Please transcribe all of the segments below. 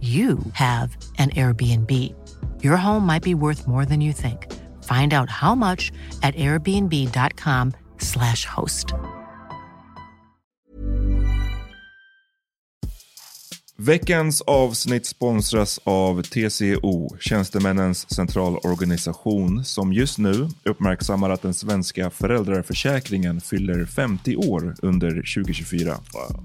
you have an Airbnb. Your home might be worth more than you think. Find out how much at airbnb.com/slash host. Veckans avsnitt sponsras av TCO, Tjänstemännens centralorganisation, som just nu uppmärksammar att den svenska föräldraförsäkringen fyller 50 år under 2024. Wow.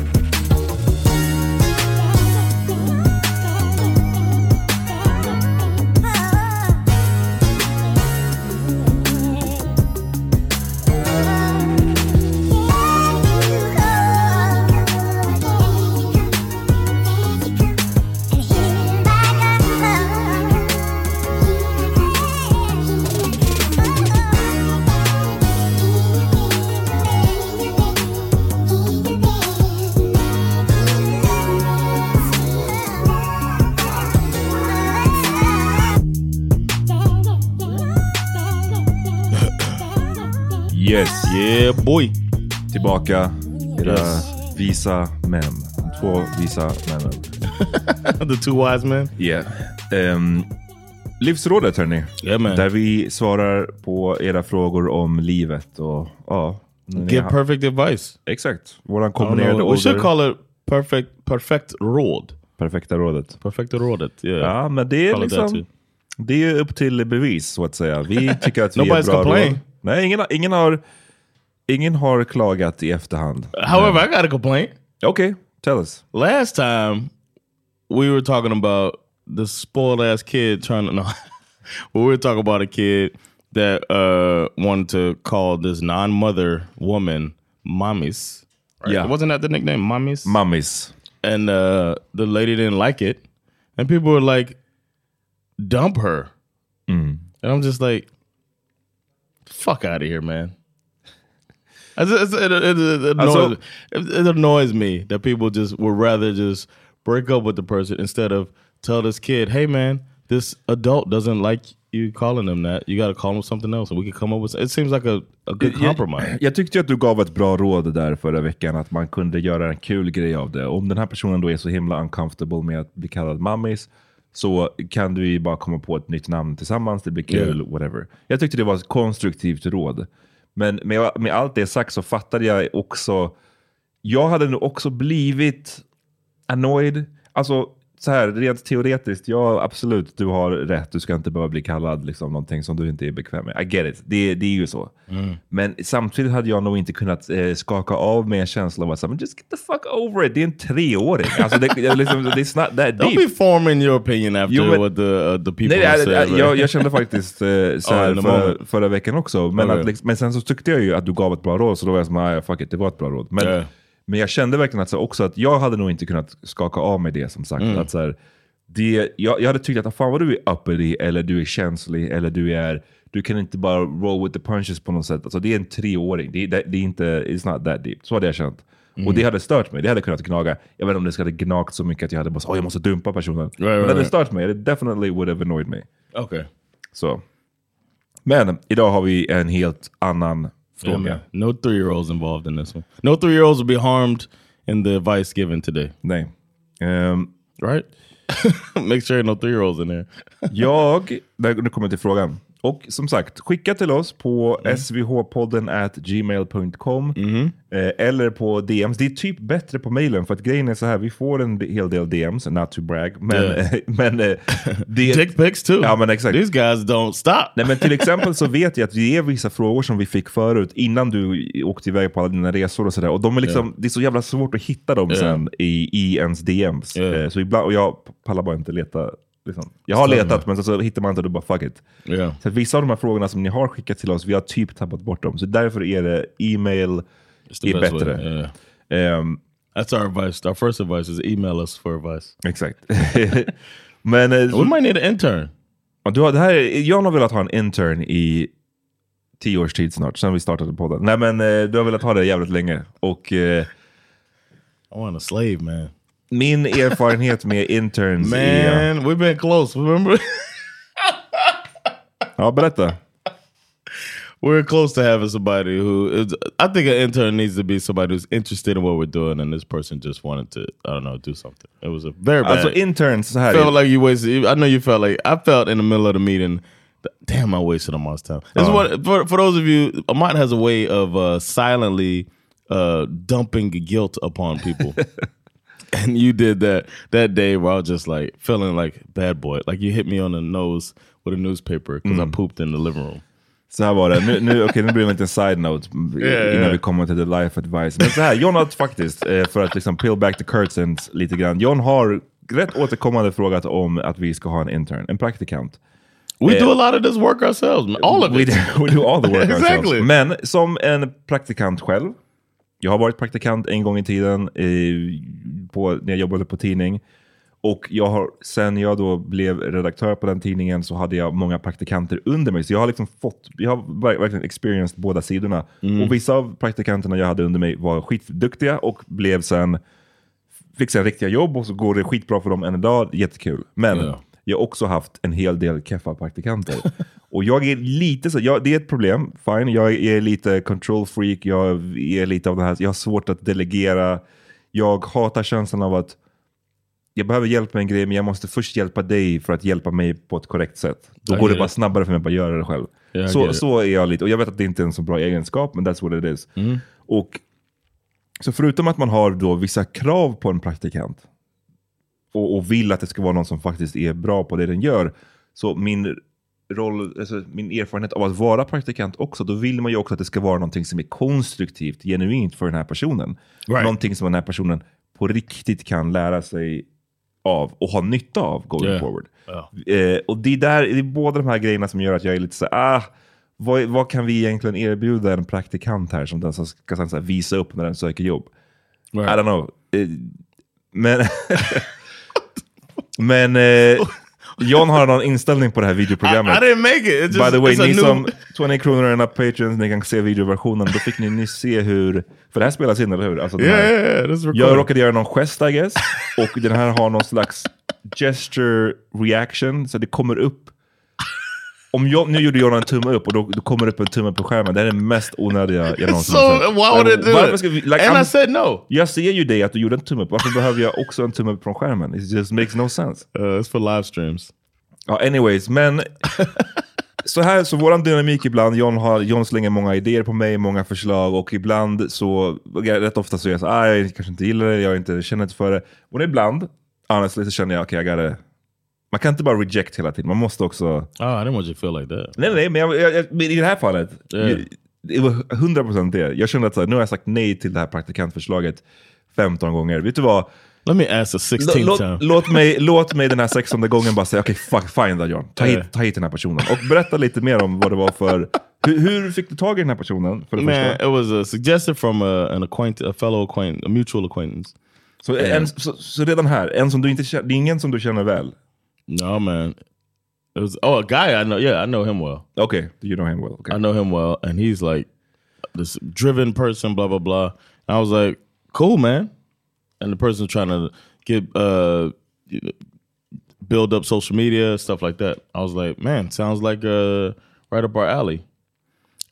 Yeah boy. Tillbaka. Era yes. visa män. Två visa männen. The two wise men? Yeah. Um, livsrådet hörni. Yeah. Där vi svarar på era frågor om livet och ja. Give perfect advice. Exakt. Våran kombinerade ålder. We should call it perfect, perfect råd. Perfekta rådet. Perfekta rådet. Yeah. Ja, men det är liksom... Det är upp till bevis så att säga. Vi tycker att vi är bra råd. Nej, ingen, ingen har Ingen har klagat i efterhand. However, I got a complaint. Okay, tell us. Last time we were talking about the spoiled ass kid trying to know. we were talking about a kid that uh, wanted to call this non-mother woman mommies. Right? Yeah, wasn't that the nickname, mommies? Mommies. And uh, the lady didn't like it, and people were like, "Dump her." Mm. And I'm just like, "Fuck out of here, man." It's- it, it, it, annoys, it, annoys me that people just would rather just break up with the person instead of tell this kid, hey man, this adult doesn't like you calling them that. You got to call them something else, and we can come up with. It seems like a, a good compromise. Jag, jag tyckte att du gav ett bra råd där förra veckan, att man kunde göra en kul grej av det. Om den här personen då är så himla uncomfortable med att bli kallad mammis, så kan du ju bara komma på ett nytt namn tillsammans, det blir kul, Yeah. whatever. Jag tyckte det var ett konstruktivt råd. Men med, med allt det sagt så fattade jag också, jag hade nog också blivit annoyed. Alltså så här, rent teoretiskt, ja absolut, du har rätt. Du ska inte behöva bli kallad liksom, någonting som du inte är bekväm med. I get it, det, det är ju så. Men samtidigt hade jag nog inte kunnat eh, skaka av mig en känsla av att men just get the fuck over it. Det är en treåring. Alltså, det, liksom, it's not that Don't deep. be forming your opinion after Jo, men- what the uh, the people Nej, have jag, jag, kände faktiskt eh, så Oh, här the förra, förra veckan också. Men, Okay. att, liksom, men sen så tyckte jag ju att du gav ett bra råd, så då var jag som, ah, fuck it, det var ett bra råd. Men, Yeah. Men jag kände verkligen att, så, också att jag hade nog inte kunnat skaka av mig det som sagt. Mm. Att, så här, det, jag, jag hade tyckt att ah, fan vad du är uppity, eller du är känslig, eller du är du kan inte bara roll with the punches på något sätt. Alltså, det är en treåring, det, det, det är inte, it's not that deep. Så hade jag känt. Mm. Och det hade stört mig, det hade kunnat gnaga. Jag vet inte om det skulle gnagt så mycket att jag hade bara sagt, oh, jag måste dumpa personen. men det right, hade right. stört mig, det definitely would have annoyed me. okay. Så. Men idag har vi en helt annan fråga. man. No three year olds involved in this one. No three year olds will be harmed in the advice given today. Nej. Ehm, Right? Make sure no three year olds in there. jag, nu kommer jag till frågan. Och som sagt, skicka till oss på svhpodden at gmail.com eh, eller på DMs. Det är typ bättre på mailen för att grejen är så här, vi får en hel del DMs, not to brag, men, Yeah. men eh, det, Dick pics too. Ja, men exakt. These guys don't stop. Nej, men till exempel så vet jag att det är vissa frågor som vi fick förut innan du åkte iväg på alla dina resor och sådär. Och de är liksom, det är så jävla svårt att hitta dem sen i, i ens DMs. Yeah. Eh, Så ibland, och jag pallar bara inte leta. Liksom. Jag har Stämmer. letat men så, så hittar man inte och då bara fuck it. Yeah. Så att vissa av de här frågorna som ni har skickat till oss, vi har typ tappat bort dem. Så därför är det e-mail är bättre. Yeah. Ehm, That's our advice. Our first advice is email us for advice. exakt. men eh, We might need an intern. Ja, Du har, det här, är- jag har velat ha en intern i tio års tid snart, sen vi startade podden. Nej men eh, du har velat ha det jävligt länge. Och eh, I want a slave, man. Min erfarenhet med interns är... Man, we've been close. Remember? Ja, berätta. we're close to having somebody who is. I think an intern needs to be somebody who's interested in what we're doing, and this person just wanted to, I don't know, do something. It was a very bad. Alltså interns, så här. felt like you wasted. I know you felt like I felt in the middle of the meeting. Damn, I wasted Ahmad's time. This is Oh. what for for those of you. Ahmad has a way of uh, silently uh, dumping guilt upon people. and you did that that day where I was just like feeling like bad boy. Like you hit me on the nose with a newspaper because I pooped in the living room. Så här var det. Nu, nu, okay, nu blir det en liten side-note Yeah, innan yeah. vi kommer till the life advice. Men så här, John har faktiskt, eh, för att liksom peel back the curtains lite grann. John har rätt återkommande frågat om att vi ska ha en intern, en praktikant. We do a lot of this work ourselves. All of we it. Do, we do all the work Exactly. ourselves. Men som en praktikant själv. Jag har varit praktikant en gång i tiden eh, på, när jag jobbade på tidning. Och jag har, sen jag då blev redaktör på den tidningen så hade jag många praktikanter under mig. Så jag har liksom fått, jag har ver- verkligen experienced båda sidorna. Och vissa av praktikanterna jag hade under mig var skitduktiga och blev sen, fick sen riktiga jobb och så går det skitbra för dem än idag. Jättekul. Men Ja. Jag har också haft en hel del keffa praktikanter. och jag är lite så, jag, det är ett problem, fine. Jag är lite control freak, jag är lite av det här, jag har svårt att delegera. Jag hatar känslan av att jag behöver hjälp med en grej, men jag måste först hjälpa dig för att hjälpa mig på ett korrekt sätt. Då går det bara snabbare för mig att bara göra det själv. Så, så är jag lite, och jag vet att det inte är en så bra egenskap, men that's what it is. Mm. Och Så förutom att man har då vissa krav på en praktikant, och, och vill att det ska vara någon som faktiskt är bra på det den gör, så min roll, alltså min erfarenhet av att vara praktikant också, då vill man ju också att det ska vara någonting som är konstruktivt, genuint för den här personen. Right. Någonting som den här personen på riktigt kan lära sig av och ha nytta av going Yeah. forward. Ja. Eh, och det är, där, det är båda de här grejerna som gör att jag är lite så ah, vad, vad kan vi egentligen erbjuda en praktikant här som den som ska sen så visa upp när den söker jobb? Right. I don't know. Eh, men men eh, John har någon inställning på det här I, videoprogrammet. I didn't make it. Just, By the way, ni som 20 kronor är patrons, ni kan se videoversionen. Då fick ni nyss se hur, för det här spelas in, eller hur? Alltså Yeah, här- yeah, yeah. Jag råkade göra någon gest I guess, och den här har någon slags gesture reaction, så det kommer upp om jag, nu gjorde jag en tumme upp och då, då kommer det upp en tumme på skärmen. Det är det mest onödiga jag någonsin So sett. why would it do Varför ska vi, like, and I'm- I said no. jag ser ju dig att du gjorde en tumme upp, varför behöver jag också en tumme upp från skärmen? It just makes no sense. Uh, it's for live streams. Ja, anyways, men så här, så våran dynamik ibland, John, har, John slänger många idéer på mig, många förslag och ibland så, rätt ofta så är jag så ah, jag kanske inte gillar det, jag inte, känner inte för det. Och ibland, honestly, så känner jag okej, okay, I gotta, man kan inte bara reject hela tiden, man måste också Oh, I didn't want you to feel like that. Nej, nej, men, jag, jag, men i det här fallet, Yeah. jag, det var 100% det. Jag kände att så här, nu har jag sagt nej till det här praktikantförslaget 15 gånger. Vet du vad? Let me ask the 16th Låt, time. låt, mig, låt mig den här 16 gången bara säga okej, fuck, fine då John. Ta hit, ta hit den här personen. Och berätta lite mer om vad det var för... Hur, hur fick du tag i den här personen? För det Man, första? it was a suggested from a, an acquaint, a fellow acquaintance, a mutual acquaintance. Så, en, så, så redan här, en som du inte känner, det är ingen som du känner väl? No man, it was oh a guy I know. Yeah, I know him well. Okay, you know him well. Okay. I know him well, and he's like this driven person. Blah blah blah. And I was like, cool, man. And the person's trying to get uh build up social media stuff like that. I was like, man, sounds like uh right up our alley.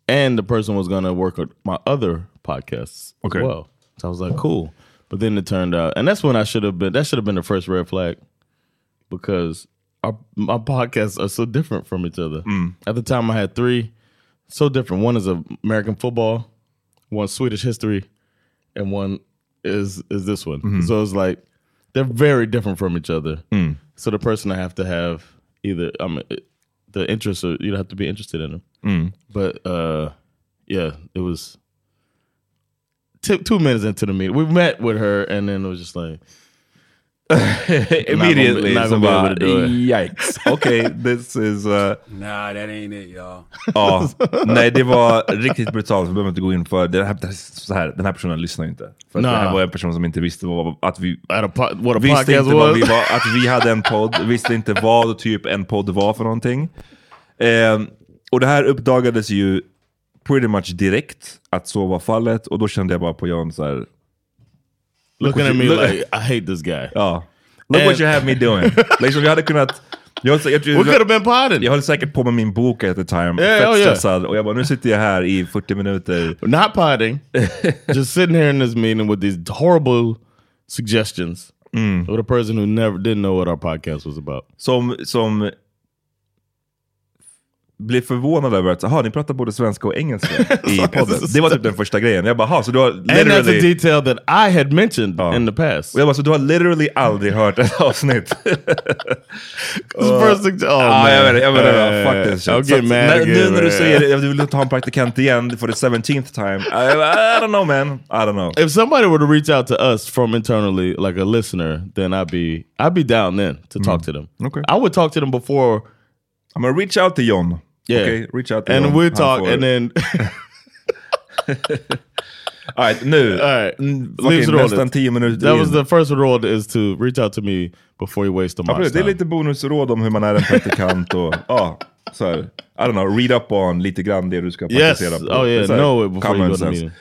And the person was gonna work with my other podcasts Okay. as well. So I was like, cool. But then it turned out, and that's when I should have been. That should have been the first red flag because our my podcasts are so different from each other. Mm. At the time, I had three, so different. One is American football, one Swedish history, and one is is this one. Mm-hmm. So it's like they're very different from each other. Mm. So the person I have to have either I mean the interest or you have to be interested in them. Mm. But uh, yeah, it was. Two, two minutes into the meeting, we met with her, and then it was just like, Immediately not gonna be bara, able to do it. yikes. Okej, this is... Uh, Nah, that ain't it, y'all. Ja, nej det var riktigt brutalt, vi behöver inte gå in för det här, det här, så här, den här personen lyssnar inte. För att det här Nah. var en person som inte visste vad, att vi what a visste podcast inte vad vi var, att vi hade en podd, visste inte vad typ en podd var för någonting. Ehm, och det här uppdagades ju pretty much direkt att så var fallet och då kände jag bara på Jan så här. Looking at me look- like I hate this guy. ja, look what you have me doing. liksom, jag hade kunnat, jag, jag, jag, We could have been potted. jag höll säkert på med min bok at the time, Yeah, fett oh, yeah. och jag bara nu sitter jag här i 40 minuter. Not potting. just sitting here in this meeting with these horrible suggestions mm. with a person who never didn't know what our podcast was about. som, som blev förvånad över att aha, ni pratar både svenska och engelska i podden. Det var typ den första grejen. Jag bara, aha, så du har And that's a literally... detail that I had mentioned in the past. Och jag bara, så du har literally aldrig hört ett avsnitt? First sug- oh, Ja, man. jag menar, jag menar, Uh, fuck this shit. I'll Så när, again, nu när du man. säger du vill ta en praktikant igen for the 17th time, I, I don't know man, I don't know. If somebody were to reach out to us from internally, like a listener, then I'd be I'd be down then to talk to them. Okay. I would talk to them before. I'm gonna reach out to John. Yeah, Okay, reach out to and we'd Han talk, and then All right, nu. all right, Mm, it nästan. 10 minuter That was in. the first rule: is to reach out to me before you waste my Absolut, det är lite bonusråd om hur man är en praktikant och ja, så här, I don't know, read up on lite grann det du ska Yes. praktisera på. Oh yeah. Know it before you go to the meeting.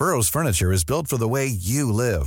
Burrow's furniture is built for the way you live.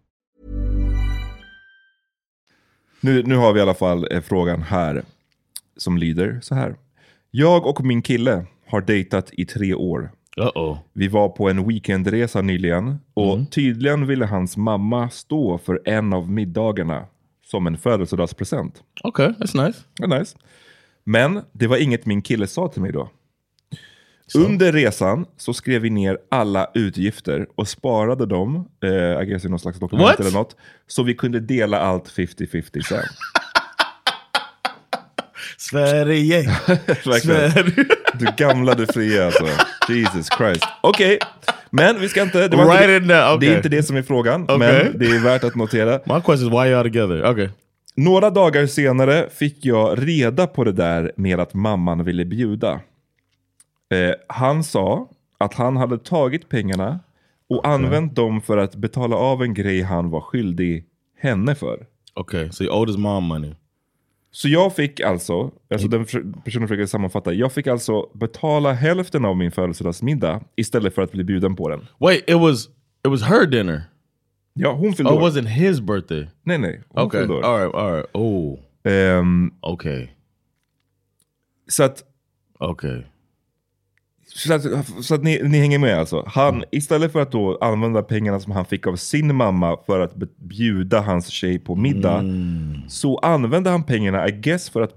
Nu, nu har vi i alla fall eh, frågan här som lyder så här. Jag och min kille har dejtat i tre år. Uh-oh. Vi var på en weekendresa nyligen och Mm. tydligen ville hans mamma stå för en av middagarna som en födelsedagspresent. Okay, that's nice. Ja, nice. Men det var inget min kille sa till mig då. Under resan så skrev vi ner alla utgifter och sparade dem, eh, i någon slags dokument What? eller något, så vi kunde dela allt 50-50 sen. Sverige. Sverige. Du gamla, du fria alltså. Jesus Christ. Okej, men vi ska inte... Det, Write inte, down, det okay. är inte det som är frågan, Okay. men det är värt att notera. My question is why y'all together? Okay. Några dagar senare fick jag reda på det där med att mamman ville bjuda. Eh, han sa att han hade tagit pengarna och använt dem för att betala av en grej han var skyldig henne för. Okay, so you owed his mom money. Så jag fick alltså, alltså den förs- personen försöker sammanfatta, jag fick alltså betala hälften av min födelsedagsmiddag istället för att bli bjuden på den. Wait, it was it was her dinner. Ja, hon fyllde Oh, it år. wasn't his birthday. Nej, nej. Hon Okay, fyllde år. all right, all right. Oh, Ehm, okay, så att, okay. Så att, så att ni, ni hänger med alltså. Han, istället för att då använda pengarna som han fick av sin mamma för att bjuda hans tjej på middag, Mm. så använde han pengarna, I guess, för att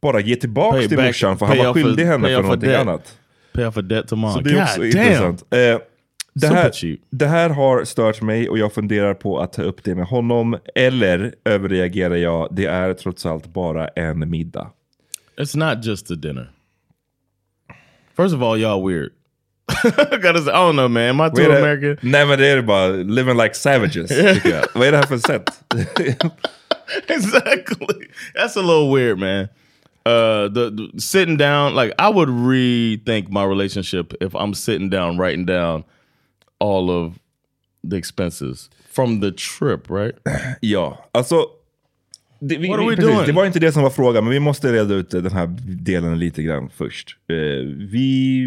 bara ge tillbaka Pay till morsan, för han var off for- skyldig henne för någonting debt. annat. Pay off a debt to mom. Så det är också God intressant. Eh, det, här, det här har stört mig och jag funderar på att ta upp det med honom. Eller överreagerar jag, det är trots allt bara en middag. It's not just a dinner. First of all, y'all weird. I gotta say, I don't know, man. Am I Vad too är American? Nej men det är bara living like savages. Vad är det här för sätt? exactly. That's a little weird, man. Uh, the, the sitting down, like I would rethink my relationship if I'm sitting down writing down all of the expenses from the trip, right? ja, alltså. Det, vi, vi, precis, det var inte det som var frågan, men vi måste reda ut den här delen lite grann först. Eh, vi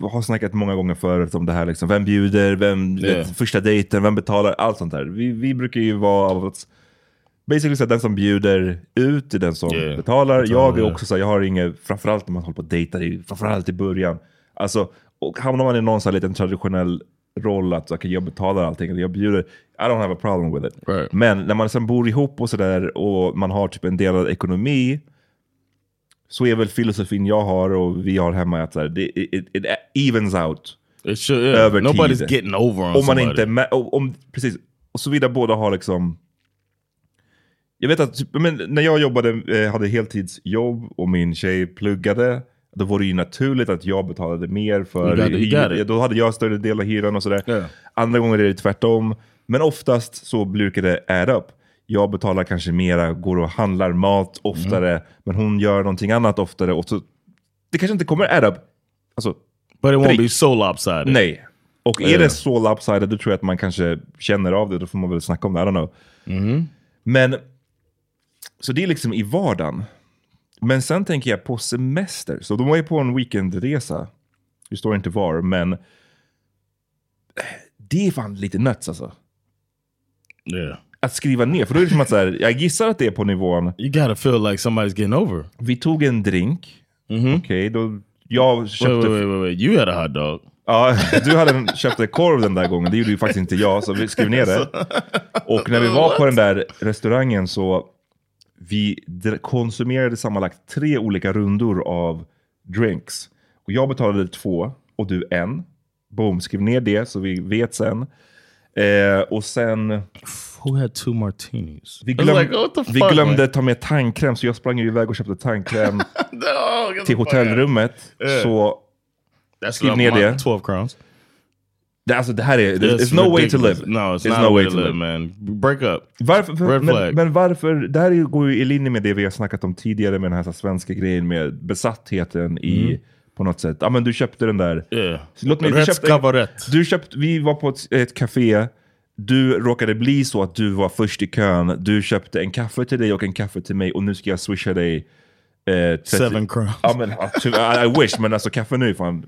har snackat många gånger förut om det här, liksom, vem bjuder, vem, Yeah. vet, första dejten, vem betalar, allt sånt där. Vi, vi brukar ju vara Basically så att den som bjuder ut är den som Yeah. betalar. Jag är också så här, jag har inget, framförallt när man håller på och dejtar, framförallt i början. Alltså, och hamnar man i någon så här liten traditionell roll att okay, jag betalar allting, eller jag bjuder, I don't have a problem with it. Right. Men när man sen bor ihop och sådär och man har typ en delad ekonomi, så är väl filosofin jag har och vi har hemma att så här, it, it, it evens out. It should. Yeah. Över Nobody's tid. getting over on Om man somebody. inte, om, precis, och såvida båda har liksom jag vet att typ, men när jag jobbade, eh, hade heltidsjobb och min tjej pluggade, då var det ju naturligt att jag betalade mer för hyra. got it. Då hade jag större del av hyran och sådär. Yeah. Andra gånger är det tvärtom. Men oftast så brukar det add up. Jag betalar kanske mera, går och handlar mat oftare, Mm. men hon gör någonting annat oftare. Och så, det kanske inte kommer add up. Alltså, But it won't be so lopsided. Nej. Och är Yeah. det så lopsided, då tror jag att man kanske känner av det. Då får man väl snacka om det, I don't know. Mm-hmm. Men, så det är liksom i vardagen. Men sen tänker jag på semester. Så de var ju på en weekendresa. Det står inte var, men det är fan lite nuts alltså. Yeah. Att skriva ner, för då är det som att så här, jag gissar att det är på nivån, You gotta feel like somebody's getting over. vi tog en drink, Mm-hmm. okej, då jag köpte... Wait, wait, wait, wait. You had a hot dog. Ja, du hade en, köpte korv den där gången, det gjorde ju faktiskt inte jag, så vi skrev ner det. Och när vi var på den där restaurangen så vi konsumerade sammanlagt tre olika rundor av drinks. Och jag betalade två och du en. Boom, skriv ner det så vi vet sen. Eh, och sen, Who had two martinis? vi, glöm, like, vi fuck, glömde man? ta med tandkräm så jag sprang ju iväg och köpte tandkräm No, till hotellrummet. Yeah. Så That's Skriv ner det. 12 crowns. Det, alltså, det här är... There's, It's no way to live. No, it's not no way to live. man. Break up. Varför, för, Red men, flag. men varför, det här går ju i linje med det vi har snackat om tidigare med den här, här svenska grejen med besattheten i, på något sätt. Ja men du köpte den där. Yeah. Låt mig, du Rätt köpte, ska vara rätt. Du köpte, vi var på ett, ett café, du råkade bli så att du var först i kön, du köpte en kaffe till dig och en kaffe till mig och nu ska jag swisha dig eh, 30 Seven crowns. Ja, men, I wish, men alltså kaffe nu är fan...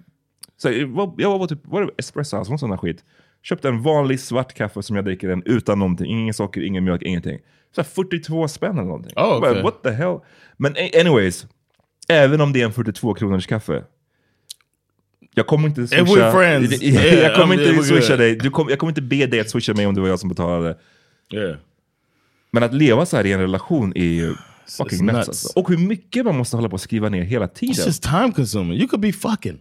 Så, jag var, jag var på typ, var det espresso, alltså, sån här skit. Köpte en vanlig svart kaffe som jag dricker den utan någonting, ingen socker, ingen mjölk, ingenting. Så här 42 spänn eller någonting. Oh, bara, okay. What the hell? Men anyways, även om det är en 42 kronors kaffe. Jag kommer inte swisha, friends, jag, yeah, jag kommer inte swisha dig, du kom, jag kommer inte be dig att swisha mig om det var jag som betalade. Yeah. Men att leva så här i en relation är ju fucking nuts. nuts. Alltså. Och hur mycket man måste hålla på att skriva ner hela tiden. It's just time consuming. You could be fucking.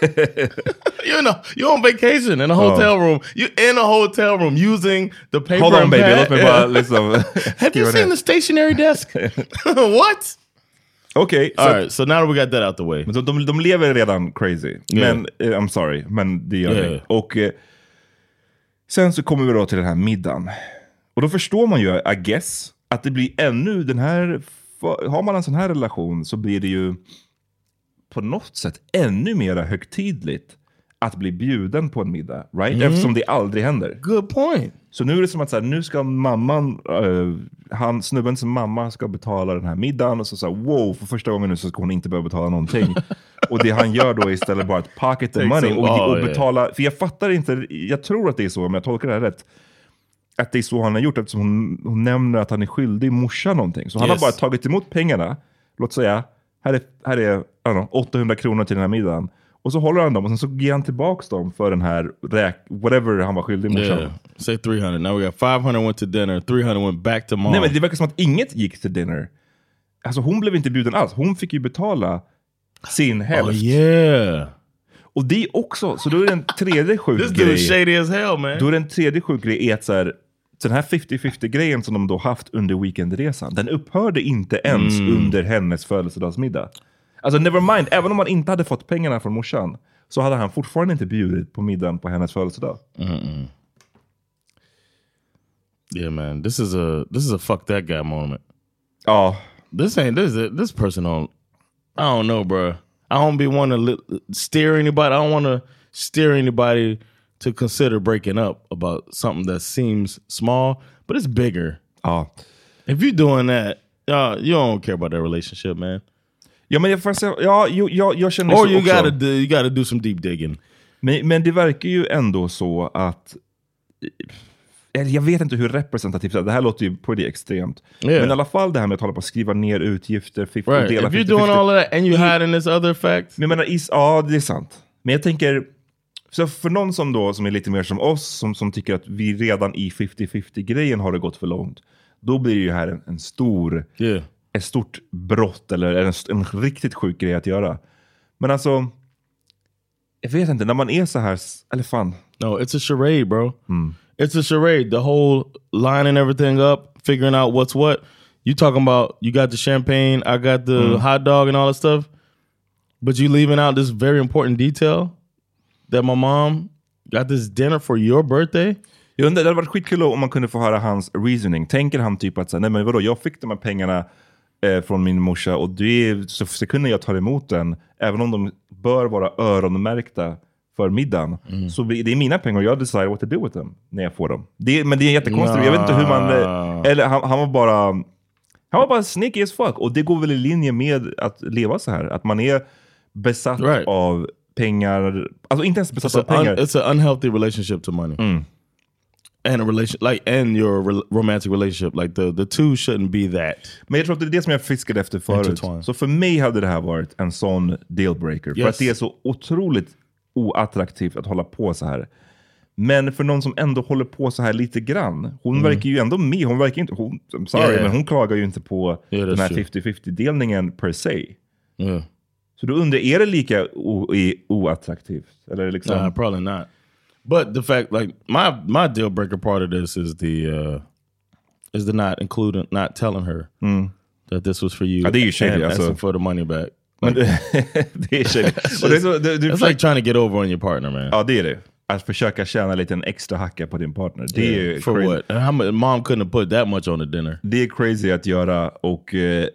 you know, you're on vacation in a hotel room. You're in a hotel room using the paper Hold on baby, låt mig bara liksom... Have you seen the stationary desk? What? Okej, så All right, so now we got that out the way. De, de, de lever redan crazy. Yeah. Men, eh, I'm sorry, men det gör Yeah. vi. Och eh, sen så kommer vi då till den här middagen. Och då förstår man ju, I guess, att det blir ännu den här... Har man en sån här relation så blir det ju på något sätt ännu mer högtidligt att bli bjuden på en middag. Right? Mm. Eftersom det aldrig händer. Good point. Så nu är det som att så här, nu ska mamman, eh, han, snubbens mamma ska betala den här middagen och så, så här, wow, för första gången nu så ska hon inte behöva betala någonting. och det han gör då är istället bara att pocket the money och, och betala, för jag fattar inte, jag tror att det är så om jag tolkar det här rätt, att det är så han har gjort eftersom hon, hon nämner att han är skyldig morsan någonting. Så han Yes. har bara tagit emot pengarna, låt säga, här är, här är know, 800 kronor till den här middagen. Och så håller han dem och sen så ger han tillbaks dem för den här räk, whatever han var skyldig morsan. Yeah. Say 300. Now we got 500 went to dinner, 300 went back to mom. Nej men det verkar som att inget gick till dinner. Alltså hon blev inte bjuden alls. Hon fick ju betala sin hälft. oh yeah. Och det är också, så då är det en tredje sjuk This dude grej. is shady as hell, man. Då är det en tredje sjuk grej är att så här, så den här 50-50 grejen som de då haft under weekendresan, den upphörde inte ens Mm. under hennes födelsedagsmiddag. Alltså never mind, även om han inte hade fått pengarna från morsan, så hade han fortfarande inte bjudit på middagen på hennes födelsedag. Yeah, man. This is a this is a fuck that guy moment. Ja, This ain't this this person don't. I don't know, bro. I don't be want to steer anybody. I don't want to steer anybody to consider breaking up about something that seems small, but it's bigger. ja. If you're doing that, uh, you don't care about that relationship, man. Ja, men jag, får säga, ja, jo, jag, jag känner Or så you också. gotta do you gotta do some deep digging. Men, men det verkar ju ändå så att... eh, Jag vet inte hur representativt det är. Det här låter ju pretty extremt. Yeah. Men i alla fall det här med att hålla på att skriva ner utgifter, 50, Right. dela If you're 50-50. doing all of that and you hiding this other fact, Men jag menar, is, ja det är sant. Men jag tänker, så för någon som då som är lite mer som oss, som, som tycker att vi redan i 50-50 grejen har det gått för långt. Då blir det ju här en, en stor, yeah. ett stort brott eller en, en riktigt sjuk grej att göra. Men alltså, jag vet inte, när man är så här, eller fan. No, it's a charade, bro. It's a charade. The whole lining everything up, figuring out what's what. You talking about you got the champagne, I got the hot dog and all that stuff, but you leaving out this very important detail that my mom got this dinner for your birthday. Jag undrar, det hade varit skitkul om man kunde få höra hans reasoning. Tänker han typ att så nej men vadå, jag fick de här pengarna eh, från min morsa och det är, så sekunden jag tar emot den, även om de bör vara öronmärkta för middagen, så blir, det är mina pengar och jag decide what to do with them när jag får dem. Det, men det är jättekonstigt, jag vet inte hur man... eh, Eller han, han var bara... Han var bara sneaky as fuck. Och det går väl i linje med att leva så här. Att man är besatt Right. av pengar. Alltså inte ens besatt It's, av un, pengar. it's an unhealthy relationship to money. And a relation like and your re romantic relationship. Like the the two shouldn't be that. Men jag tror att det är det som jag fiskade efter förut. Så för mig hade det här varit en sån dealbreaker. För Yes. att det är så otroligt oattraktivt att hålla på så här. Men för någon som ändå håller på så här lite grann. Hon verkar ju ändå med. Hon verkar inte... Hon, sorry, Mm. Yeah. men hon klagar ju inte på Yeah, den här true. 50-50 delningen per se. Så då undrar är det lika oattraktivt? Eller liksom... Nah, probably not. But the fact, like my my deal breaker part of this is the uh is the not including, not telling her that this was for you. Ja, det är ju shady, alltså. for the money back. Men det, det är shady. Det är du, du It's like trying to get over on your partner, man. Ja, det är det. att försöka tjäna lite en extra hacka på din partner. Det är Yeah, for crazy. what? How mom couldn't have put that much on the dinner. Det är crazy att göra och... Eh,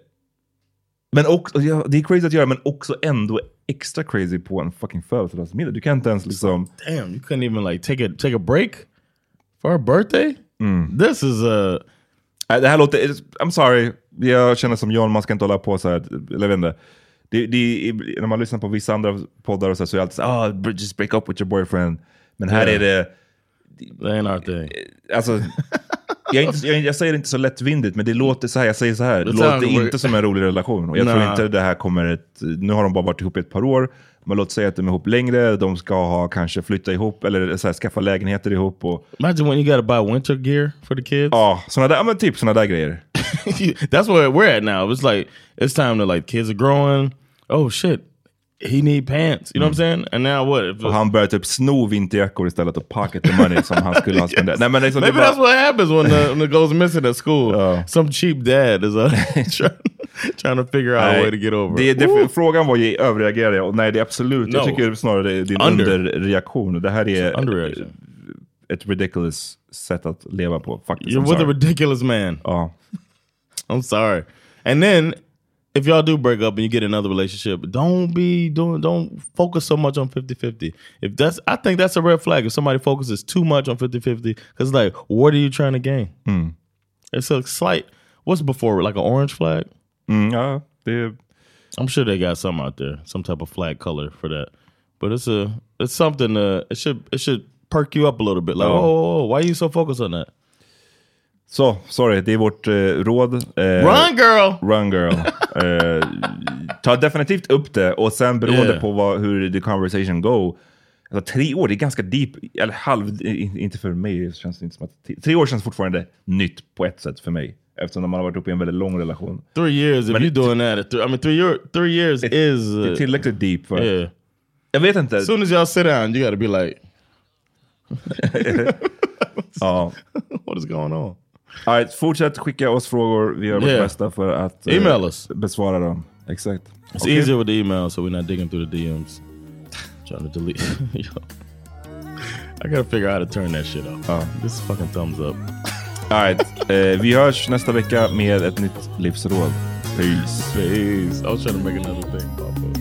men också, ja, det är crazy att göra men också ändå extra crazy på en fucking födelsedagsmiddag. Du kan inte ens liksom... Damn, you couldn't even like take a take a break for her birthday. This is a Nej, Det här låter... I'm sorry. Jag känner som John, man ska inte hålla på så här. Eller jag vet inte. Det, det, när man lyssnar på vissa andra poddar och så, här, så är det alltid så här, ah, just break up with your boyfriend. Men här Yeah. är det... that ain't our thing. Alltså, jag, inte, jag, jag säger det inte så lättvindigt, men det låter så här. Jag säger så här. Det låter inte som en rolig relation. Och jag tror Nah. inte det här kommer ett... Nu har de bara varit ihop i ett par år. Men låt säga att de är ihop längre. De ska ha kanske flytta ihop eller så här, skaffa lägenheter ihop. Och, Imagine when you got to buy winter gear for the kids. ja, såna där, men typ sådana där grejer. That's where we're at now. It's like it's time to like kids are growing. Oh shit, he need pants. You know what I'm saying? And now what? If- Och han börjar typ sno vinterjackor istället och pocket the money som han skulle ha spenderat. Nej, men liksom, Maybe bara- that's what happens when the, when it goes missing at school. Ja. Some cheap dad is uh, trying, trying to figure out a Nej, way to get over. det, det, frågan var ju överreagerar jag och nej det är absolut, jag No. tycker snarare det är din Under. underreaktion. Det här är ett ridiculous sätt att leva på. Faktiskt. You're I'm with a sorry. ridiculous man. Ja. I'm sorry. And then if y'all do break up and you get another relationship, don't be doing don't focus so much on 50-50. If that's I think that's a red flag if somebody focuses too much on 50-50 cuz like what are you trying to gain? It's a slight what's before like an orange flag? Mm, ja, det, I'm sure they got some out there, some type of flag color for that. But it's a it's something uh it should it should perk you up a little bit. Like, Oh. oh, oh, oh, why are you so focused on that? Så, sorry, det är vårt eh, råd. Eh, Run girl! Run girl. Eh, ta definitivt upp det och sen beroende Yeah. på vad, hur the conversation go. Alltså, tre år, det är ganska deep. Eller halv, inte för mig, känns det inte som att... Tre år känns fortfarande nytt på ett sätt för mig. Eftersom man har varit uppe i en väldigt lång relation. Three years if Men- you're doing that. At th- I mean, three year, three years Det, is det är uh, tillräckligt deep för... yeah. Jag vet inte. As soon as y'all sit down, you got to be like, Ja. what is going on? All right, fortsätt skicka oss frågor. Vi gör vårt Yeah. bästa för att eh, Email us. besvara dem. Exakt. It's Okej. easier with the email, so we're not digging through the DMs, trying to delete. Yo. I gotta figure out how to turn that shit off. This is fucking thumbs up. All right. eh, vi hörs nästa vecka med ett nytt livsråd. Peace. Peace. I was trying to make another thing pop up.